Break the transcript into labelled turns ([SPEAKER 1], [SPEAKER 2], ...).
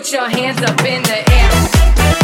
[SPEAKER 1] put your hands up in the air.